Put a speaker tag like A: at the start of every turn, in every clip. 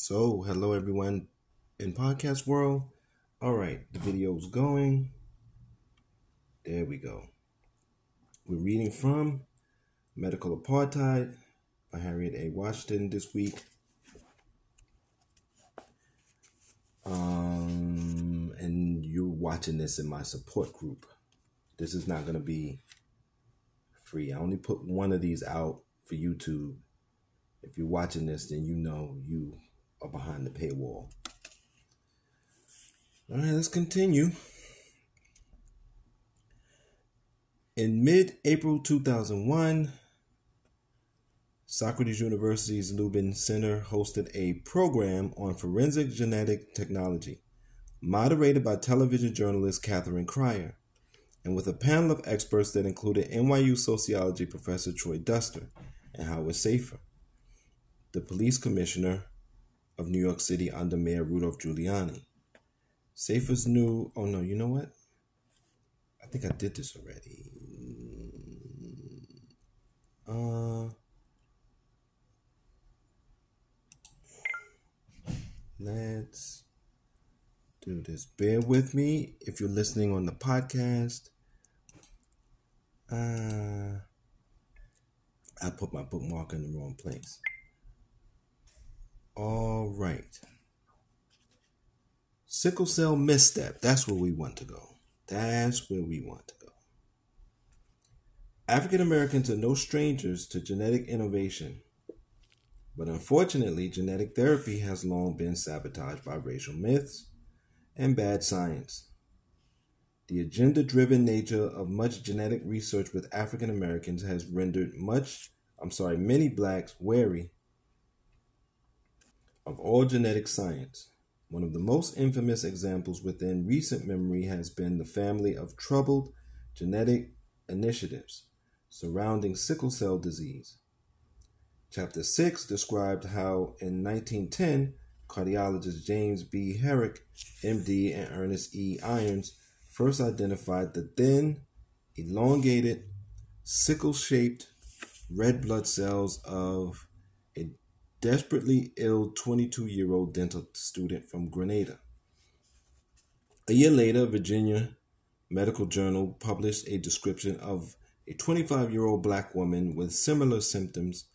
A: So, hello everyone in podcast world. All right, the video's going. There we go. We're reading from Medical Apartheid by Harriet A. Washington this week. Um, and you're watching this in my support group. This is not going to be free. I only put one of these out for YouTube. If you're watching this, then you know you behind the paywall. All right, let's continue. In mid April 2001, Socrates University's Lubin Center hosted a program on forensic genetic technology, moderated by television journalist Catherine Crier, and with a panel of experts that included NYU sociology professor Troy Duster and Howard Safir, the police commissioner of New York City under Mayor Rudolph Giuliani. Safir's new. Oh no, you know what? I think I did this already. Uh, let's do this. Bear with me if you're listening on the podcast. Uh, I put my bookmark in the wrong place. All right. Sickle cell misstep. That's where we want to go. That's where we want to go. African Americans are no strangers to genetic innovation, but unfortunately, genetic therapy has long been sabotaged by racial myths and bad science. The agenda driven nature of much genetic research with African Americans has rendered much, I'm sorry, many blacks wary of all genetic science. One of the most infamous examples within recent memory has been the family of troubled genetic initiatives surrounding sickle cell disease. Chapter 6 described how in 1910, cardiologist James B. Herrick, MD, and Ernest E. Irons first identified the thin, elongated, sickle shaped red blood cells of desperately ill 22 year old dental student from Grenada. A year later, Virginia Medical Journal published a description of a 25 year old black woman with similar symptoms.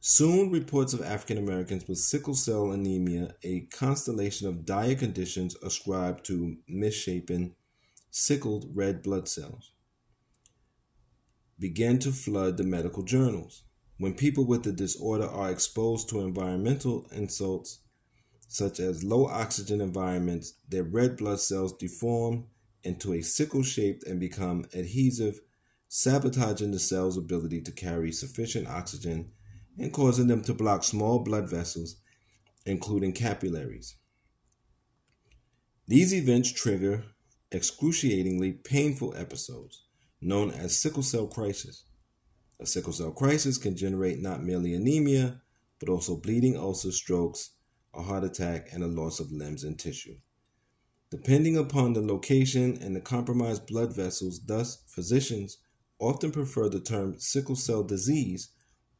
A: Soon, reports of African Americans with sickle cell anemia, a constellation of dire conditions ascribed to misshapen, sickled red blood cells, began to flood the medical journals. When people with the disorder are exposed to environmental insults, such as low oxygen environments, their red blood cells deform into a sickle shaped and become adhesive, sabotaging the cell's ability to carry sufficient oxygen and causing them to block small blood vessels, including capillaries. These events trigger excruciatingly painful episodes known as sickle cell crisis. A sickle cell crisis can generate not merely anemia, but also bleeding ulcers, strokes, a heart attack, and a loss of limbs and tissue. Depending upon the location and the compromised blood vessels, thus, physicians often prefer the term sickle cell disease,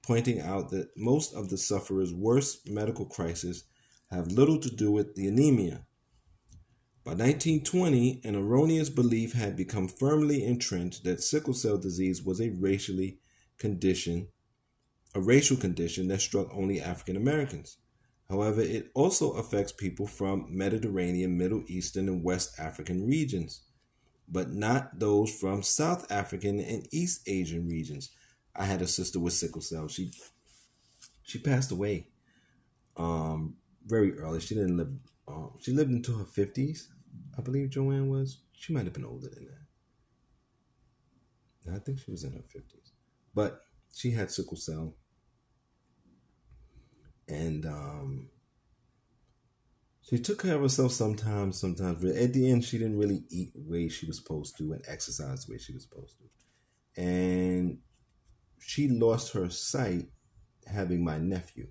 A: pointing out that most of the sufferer's worst medical crises have little to do with the anemia. By 1920, an erroneous belief had become firmly entrenched that sickle cell disease was a racially condition, a racial condition that struck only African Americans. However, it also affects people from Mediterranean, Middle Eastern, and West African regions, but not those from South African and East Asian regions. I had a sister with sickle cell. She she passed away um, very early. She didn't live. Um, she lived into her fifties, I believe. Joanne was. She might have been older than that. I think she was in her fifties. But she had sickle cell. And um, she took care of herself sometimes, sometimes. But at the end, she didn't really eat the way she was supposed to and exercise the way she was supposed to. And she lost her sight having my nephew.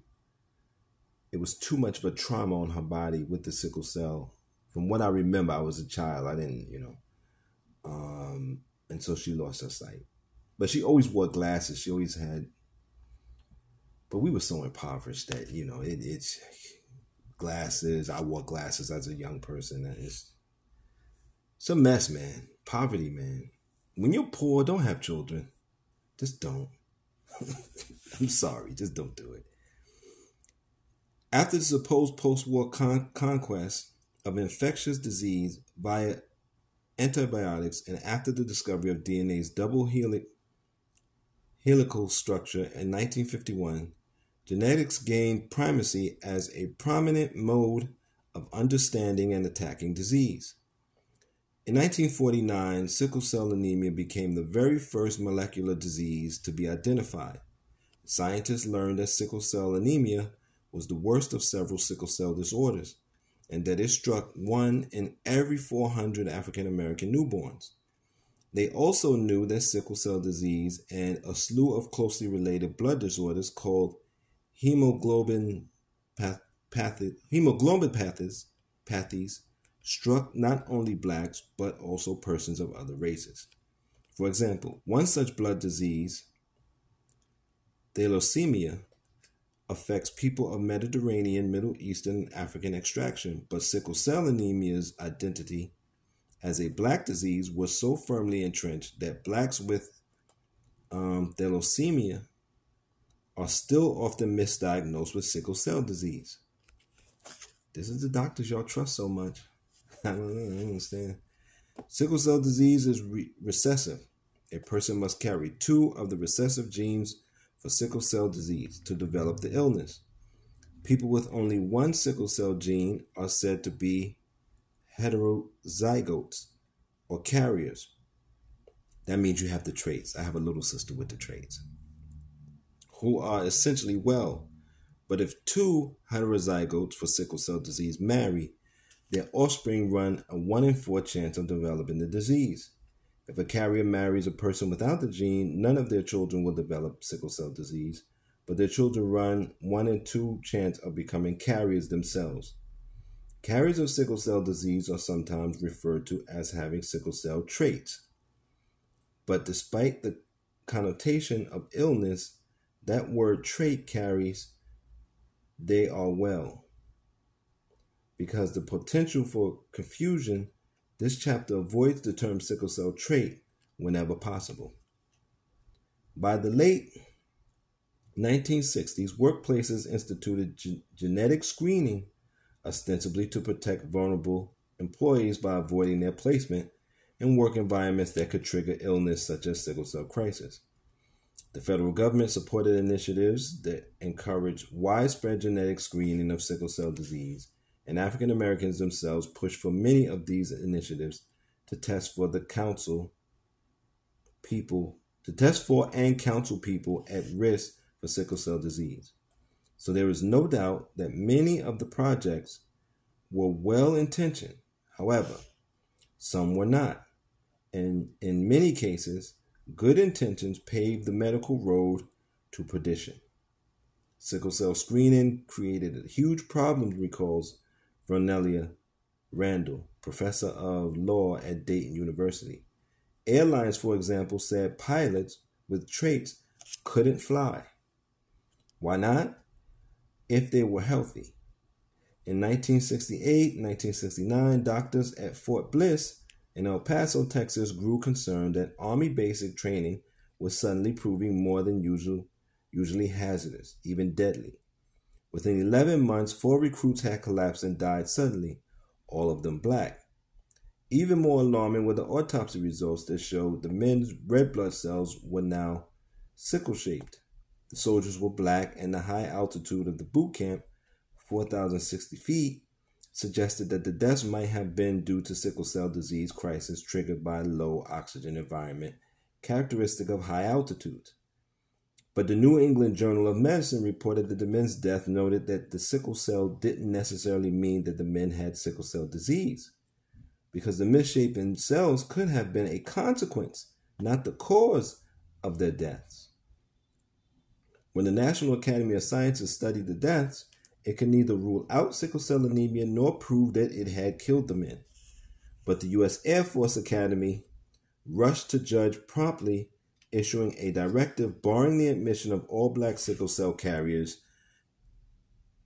A: It was too much of a trauma on her body with the sickle cell. From what I remember, I was a child. I didn't, you know. Um, and so she lost her sight. But she always wore glasses. She always had but we were so impoverished that you know it, it's glasses. I wore glasses as a young person. It's it's a mess, man. Poverty, man. When you're poor, don't have children. Just don't. I'm sorry, just don't do it. After the supposed post-war con- conquest of infectious disease via antibiotics, and after the discovery of DNA's double helic- helical structure in 1951, genetics gained primacy as a prominent mode of understanding and attacking disease. In 1949, sickle cell anemia became the very first molecular disease to be identified. Scientists learned that sickle cell anemia was the worst of several sickle cell disorders and that it struck one in every 400 African American newborns. They also knew that sickle cell disease and a slew of closely related blood disorders called hemoglobin path, pathies, struck not only blacks but also persons of other races. For example, one such blood disease, thalassemia, affects people of Mediterranean, Middle Eastern, African extraction, but sickle cell anemia's identity as a black disease was so firmly entrenched that blacks with um, thalassemia are still often misdiagnosed with sickle cell disease. This is the doctors y'all trust so much. I don't, understand. Sickle cell disease is re- recessive. A person must carry two of the recessive genes for sickle cell disease to develop the illness. People with only one sickle cell gene are said to be heterozygotes or carriers. That means you have the traits. I have a little sister with the traits who are essentially well. But if two heterozygotes for sickle cell disease marry, their offspring run a 1 in 4 chance of developing the disease. If a carrier marries a person without the gene, none of their children will develop sickle cell disease, but their children run 1 in 2 chance of becoming carriers themselves. Carriers of sickle cell disease are sometimes referred to as having sickle cell traits. But despite the connotation of illness that word trait carries, they are well because the potential for confusion, this chapter avoids the term sickle cell trait whenever possible. By the late 1960s, workplaces instituted ge- genetic screening ostensibly to protect vulnerable employees by avoiding their placement in work environments that could trigger illness such as sickle cell crisis. The federal government supported initiatives that encourage widespread genetic screening of sickle cell disease and African Americans themselves pushed for many of these initiatives to test for the council people to test for and counsel people at risk for sickle cell disease. So there is no doubt that many of the projects were well intentioned. However, some were not. And in many cases, good intentions paved the medical road to perdition. Sickle cell screening created a huge problem, recalls Vernellia Randall, professor of law at Dayton University. Airlines, for example, said pilots with traits couldn't fly. Why not? If they were healthy. In 1968 1969, doctors at Fort Bliss in El Paso, Texas, grew concerned that Army basic training was suddenly proving more than usual, usually hazardous, even deadly. Within 11 months, four recruits had collapsed and died suddenly, all of them black. Even more alarming were the autopsy results that showed the men's red blood cells were now sickle shaped. The soldiers were black, and the high altitude of the boot camp, 4,060 feet, suggested that the deaths might have been due to sickle cell disease crisis triggered by low oxygen environment, characteristic of high altitude. But the New England Journal of Medicine reported that the men's death noted that the sickle cell didn't necessarily mean that the men had sickle cell disease, because the misshapen cells could have been a consequence, not the cause of their deaths. When the National Academy of Sciences studied the deaths, it could neither rule out sickle cell anemia nor prove that it had killed the men. But the U.S. Air Force Academy rushed to judge promptly issuing a directive barring the admission of all black sickle cell carriers.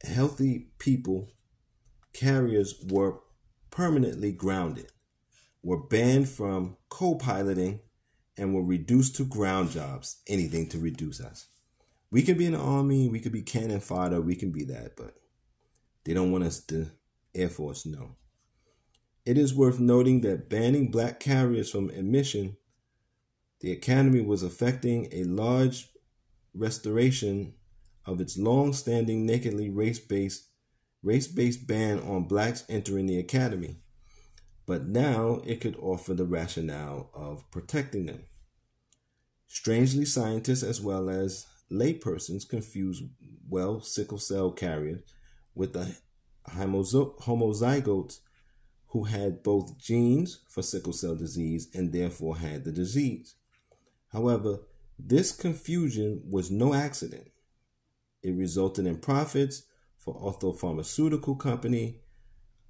A: Healthy people, carriers were permanently grounded, were banned from co piloting, and were reduced to ground jobs, anything to reduce us. We could be in the army, we could be cannon fodder, we can be that, but they don't want us to Air Force, no. It is worth noting that banning black carriers from admission, the Academy was effecting a large restoration of its long-standing nakedly race-based race-based ban on blacks entering the academy. But now it could offer the rationale of protecting them. Strangely, scientists as well as laypersons confuse well sickle cell carriers with the homozygotes who had both genes for sickle cell disease and therefore had the disease. However, this confusion was no accident. It resulted in profits for Ortho Pharmaceutical Company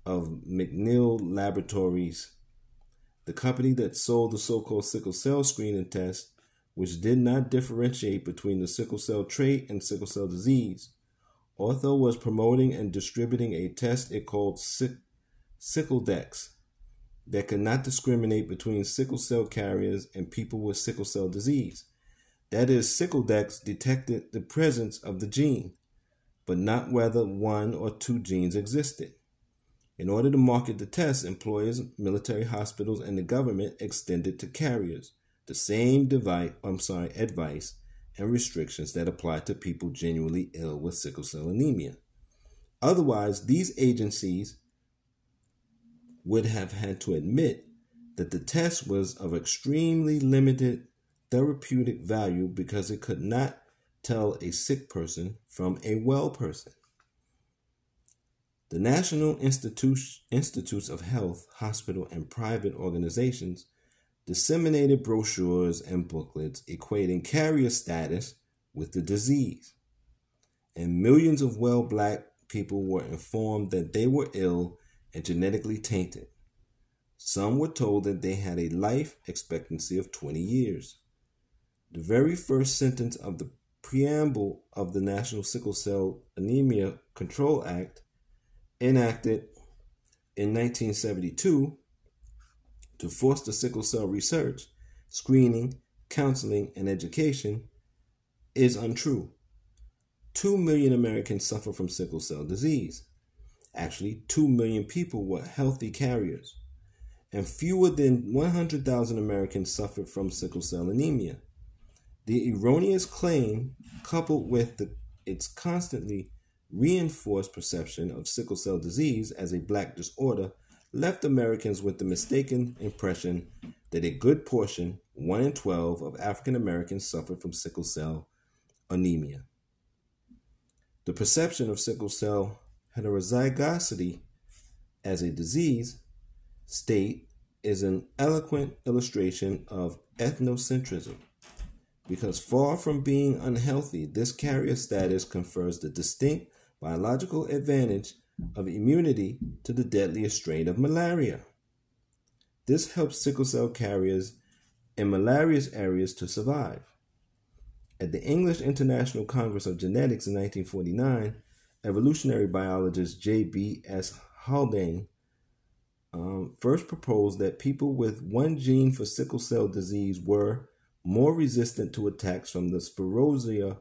A: of McNeil Laboratories, the company that sold the so-called sickle cell screening test, which did not differentiate between the sickle cell trait and sickle cell disease. Ortho was promoting and distributing a test it called Sick- SickleDex that could not discriminate between sickle cell carriers and people with sickle cell disease. That is, SickleDex detected the presence of the gene, but not whether one or two genes existed. In order to market the test, employers, military hospitals, and the government extended to carriers the same device, I'm sorry, advice and restrictions that apply to people genuinely ill with sickle cell anemia. Otherwise, these agencies would have had to admit that the test was of extremely limited therapeutic value because it could not tell a sick person from a well person. The National Institutes of Health, hospital, and private organizations disseminated brochures and booklets equating carrier status with the disease. And millions of well black people were informed that they were ill and genetically tainted. Some were told that they had a life expectancy of 20 years. The very first sentence of the preamble of the National Sickle Cell Anemia Control Act, enacted in 1972, to foster sickle cell research, screening, counseling, and education is untrue. 2 million Americans suffer from sickle cell disease. Actually, 2 million people were healthy carriers, and fewer than 100,000 Americans suffered from sickle cell anemia. The erroneous claim, coupled with the, its constantly reinforced perception of sickle cell disease as a black disorder, left Americans with the mistaken impression that a good portion, 1 in 12, of African Americans suffered from sickle cell anemia. The perception of sickle cell heterozygosity as a disease state is an eloquent illustration of ethnocentrism. Because far from being unhealthy, this carrier status confers the distinct biological advantage of immunity to the deadliest strain of malaria. This helps sickle cell carriers in malarious areas to survive. At the English International Congress of Genetics in 1949, evolutionary biologist J.B.S. Haldane um, first proposed that people with one gene for sickle cell disease were more resistant to attacks from the spirosia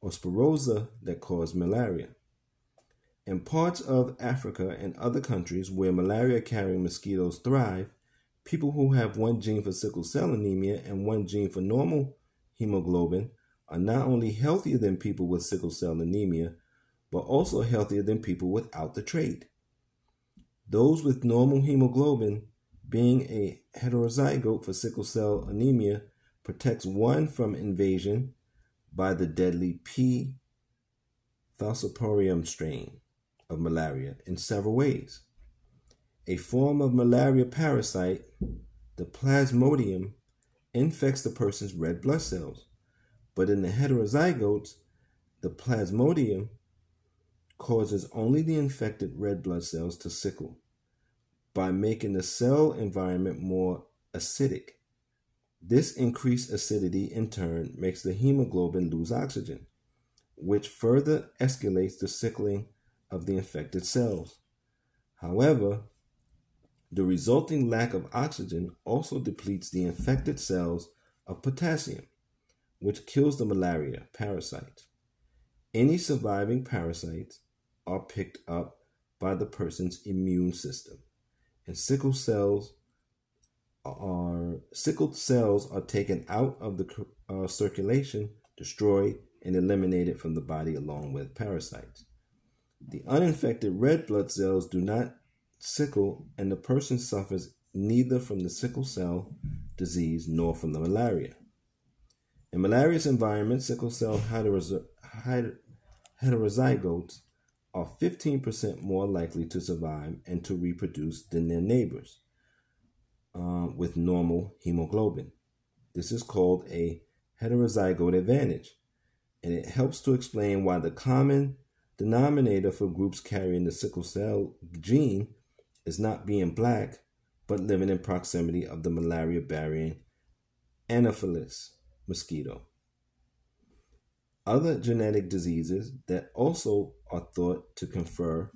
A: or spirosa that cause malaria. In parts of Africa and other countries where malaria carrying mosquitoes thrive, people who have one gene for sickle cell anemia and one gene for normal hemoglobin are not only healthier than people with sickle cell anemia, but also healthier than people without the trait. Those with normal hemoglobin, being a heterozygote for sickle cell anemia, protects one from invasion by the deadly P. falciparum strain of malaria in several ways. A form of malaria parasite, the plasmodium, infects the person's red blood cells, but in the heterozygotes, the plasmodium causes only the infected red blood cells to sickle by making the cell environment more acidic. This increased acidity in turn makes the hemoglobin lose oxygen, which further escalates the sickling of the infected cells. However, the resulting lack of oxygen also depletes the infected cells of potassium, which kills the malaria parasite. Any surviving parasites are picked up by the person's immune system, and sickle cells are sickled cells are taken out of the uh, circulation, destroyed, and eliminated from the body along with parasites. The uninfected red blood cells do not sickle, and the person suffers neither from the sickle cell disease nor from the malaria. In malarious environments, sickle cell heterozygotes are 15% more likely to survive and to reproduce than their neighbors uh, with normal hemoglobin. This is called a heterozygote advantage, and it helps to explain why the common denominator for groups carrying the sickle cell gene is not being black, but living in proximity of the malaria bearing Anopheles mosquito. Other genetic diseases that also are thought to confer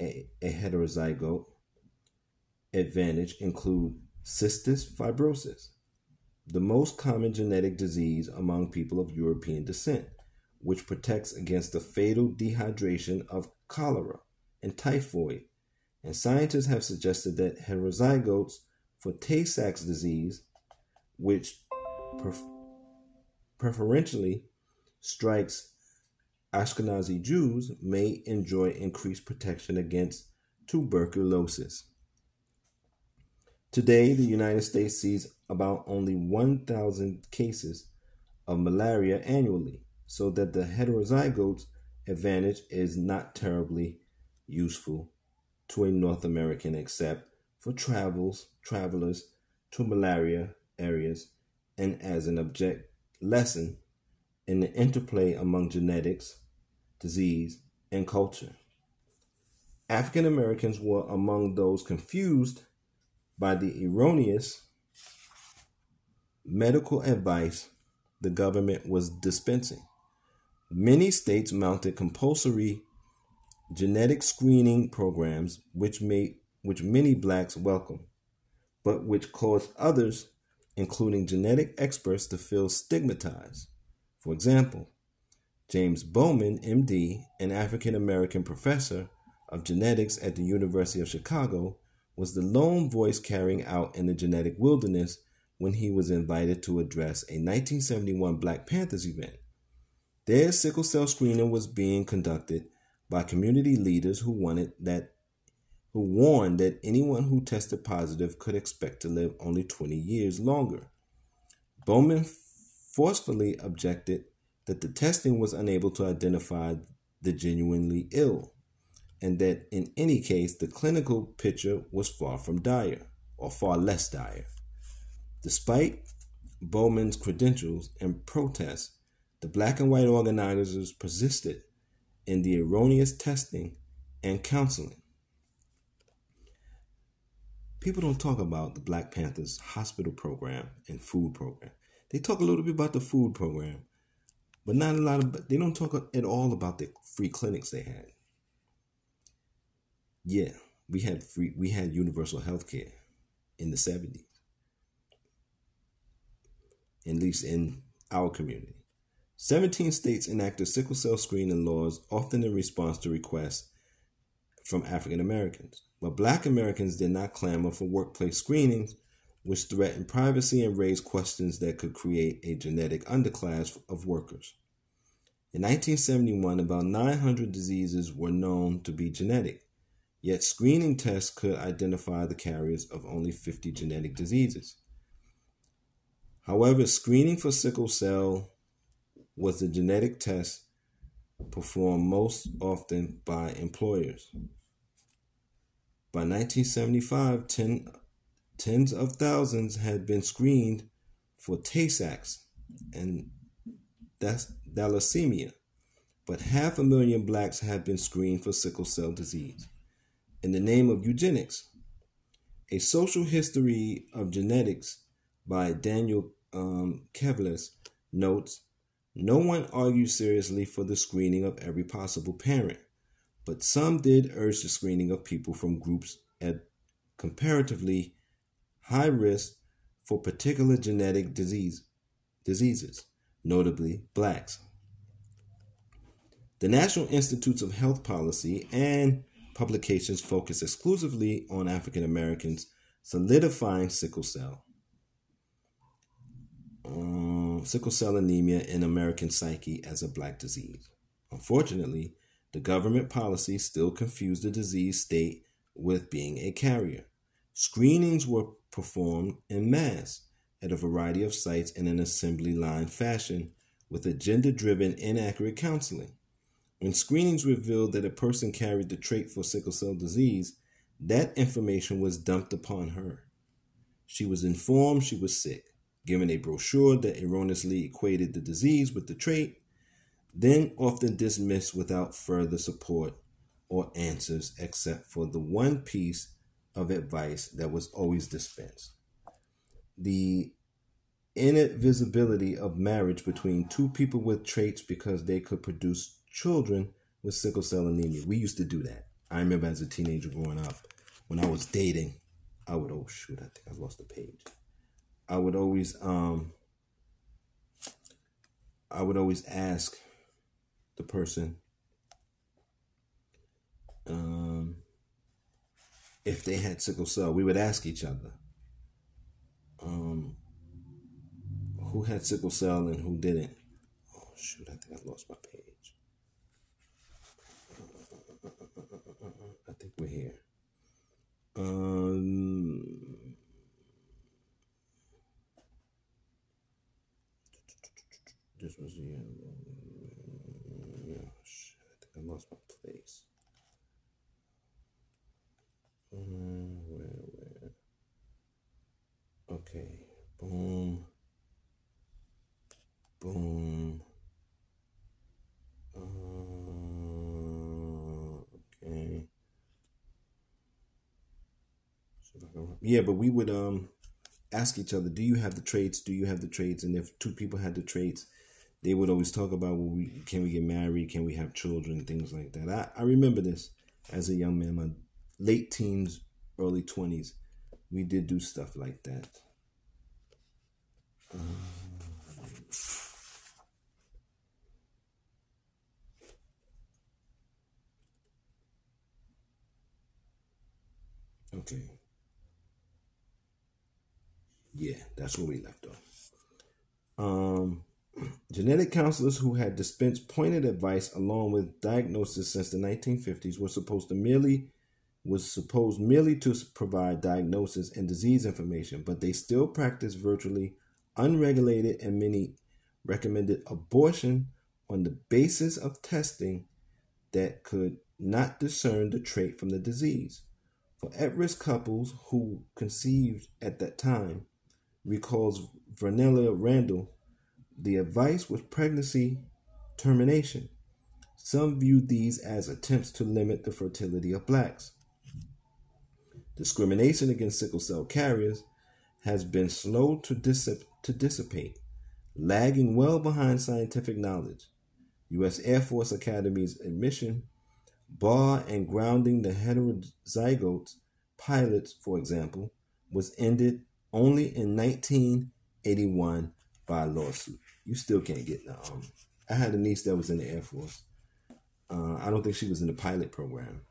A: a, a heterozygote advantage include cystic fibrosis, the most common genetic disease among people of European descent, which protects against the fatal dehydration of cholera and typhoid. And scientists have suggested that heterozygotes for Tay Sachs disease, which preferentially strikes Ashkenazi Jews, may enjoy increased protection against tuberculosis. Today, the United States sees about only 1,000 cases of malaria annually, so that the heterozygotes advantage is not terribly useful to a North American except for travels travelers to malaria areas and as an object lesson in the interplay among genetics, disease, and culture. African Americans were among those confused by the erroneous medical advice the government was dispensing. Many states mounted compulsory genetic screening programs which made which many blacks welcome, but which caused others, including genetic experts, to feel stigmatized. For example, James Bowman, MD, an African American professor of genetics at the University of Chicago, was the lone voice carrying out in the genetic wilderness when he was invited to address a 1971 Black Panthers event. There, sickle cell screening was being conducted by community leaders who wanted that who warned that anyone who tested positive could expect to live only 20 years longer. Bowman forcefully objected that the testing was unable to identify the genuinely ill and that in any case, the clinical picture was far from dire, or far less dire. Despite Bowman's credentials and protests, the black and white organizers persisted in the erroneous testing and counseling. People don't talk about the Black Panthers hospital program and food program. They talk a little bit about the food program, but not a lot of, they don't talk at all about the free clinics they had yeah, we had free, we had universal health care in the 70s, at least in our community. 17 states enacted sickle cell screening laws, often in response to requests from African Americans. But black Americans did not clamor for workplace screenings, which threatened privacy and raised questions that could create a genetic underclass of workers. In 1971, about 900 diseases were known to be genetic. Yet screening tests could identify the carriers of only 50 genetic diseases. However, screening for sickle cell was the genetic test performed most often by employers. By 1975, ten, tens of thousands had been screened for Tay Sachs and thalassemia, but half a million blacks had been screened for sickle cell disease in the name of eugenics. A social history of genetics by Daniel um, Kevles notes No one argued seriously for the screening of every possible parent, but some did urge the screening of people from groups at comparatively high risk for particular genetic disease, diseases, notably blacks. The National Institutes of Health Policy and publications focus exclusively on African Americans solidifying sickle cell. Um, sickle cell anemia in American psyche as a black disease. Unfortunately, the government policy still confused the disease state with being a carrier. Screenings were performed en masse at a variety of sites in an assembly line fashion with agenda driven, inaccurate counseling. When screenings revealed that a person carried the trait for sickle cell disease, that information was dumped upon her. She was informed she was sick, given a brochure that erroneously equated the disease with the trait, then often dismissed without further support or answers except for the one piece of advice that was always dispensed. The inadvisability of marriage between two people with traits because they could produce children with sickle cell anemia. We used to do that. I remember as a teenager growing up, when I was dating, I would oh shoot, I think I lost the page. I would always um I would always ask the person um if they had sickle cell. We would ask each other um who had sickle cell and who didn't. Oh shoot, I think I lost my page. I think we're here. Um, this was the end. Yeah, shit, I think I lost my place. Um, where, where? Okay, boom, boom. Yeah, but we would um ask each other, "Do you have the traits? Do you have the traits?" And if two people had the traits, they would always talk about, "Well, we can we get married? Can we have children? Things like that." I I remember this as a young man, my late teens, early twenties. We did do stuff like that. Um, Yeah, that's where we left off. Um, genetic counselors who had dispensed pointed advice along with diagnosis since the 1950s were supposed to merely was supposed merely to provide diagnosis and disease information, but they still practiced virtually unregulated and many recommended abortion on the basis of testing that could not discern the trait from the disease. For at risk couples who conceived at that time, recalls Vernellia Randall, the advice was pregnancy termination. Some viewed these as attempts to limit the fertility of blacks. Discrimination against sickle cell carriers has been slow to, dissip- to dissipate, lagging well behind scientific knowledge. U.S. Air Force Academy's admission bar and grounding the heterozygote pilots, for example, was ended only in 1981 by lawsuit. You still can't get the. Um, I had a niece that was in the Air Force. Uh, I don't think she was in the pilot program,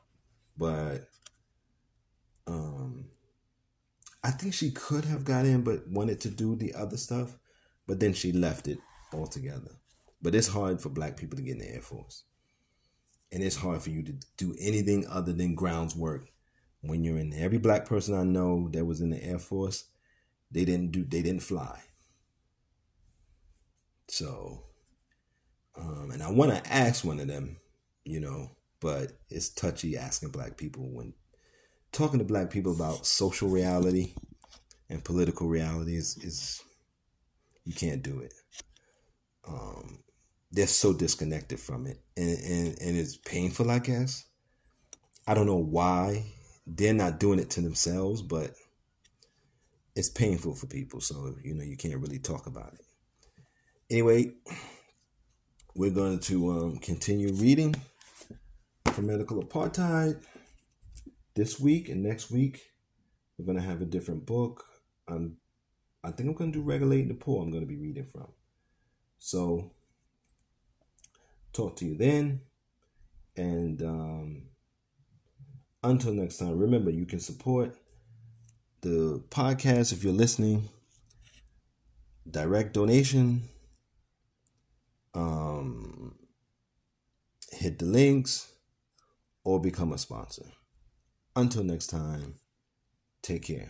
A: but um, I think she could have got in, but wanted to do the other stuff. But then she left it altogether. But it's hard for black people to get in the Air Force. And it's hard for you to do anything other than grounds work when you're in. Every black person I know that was in the Air Force, they didn't do they didn't fly. So um, and I want to ask one of them, you know, but it's touchy asking black people when talking to black people about social reality and political reality is, is you can't do it. Um, they're so disconnected from it, and, and and it's painful. I guess I don't know why they're not doing it to themselves, but it's painful for people, so you know you can't really talk about it. Anyway, we're going to um, continue reading for medical apartheid this week and next week. We're going to have a different book. I'm, I think I'm going to do regulating the poor. I'm going to be reading from. So, talk to you then, and um, until next time. Remember, you can support the podcast if you're listening. Direct donation um, hit the links, or become a sponsor. Until next time, take care.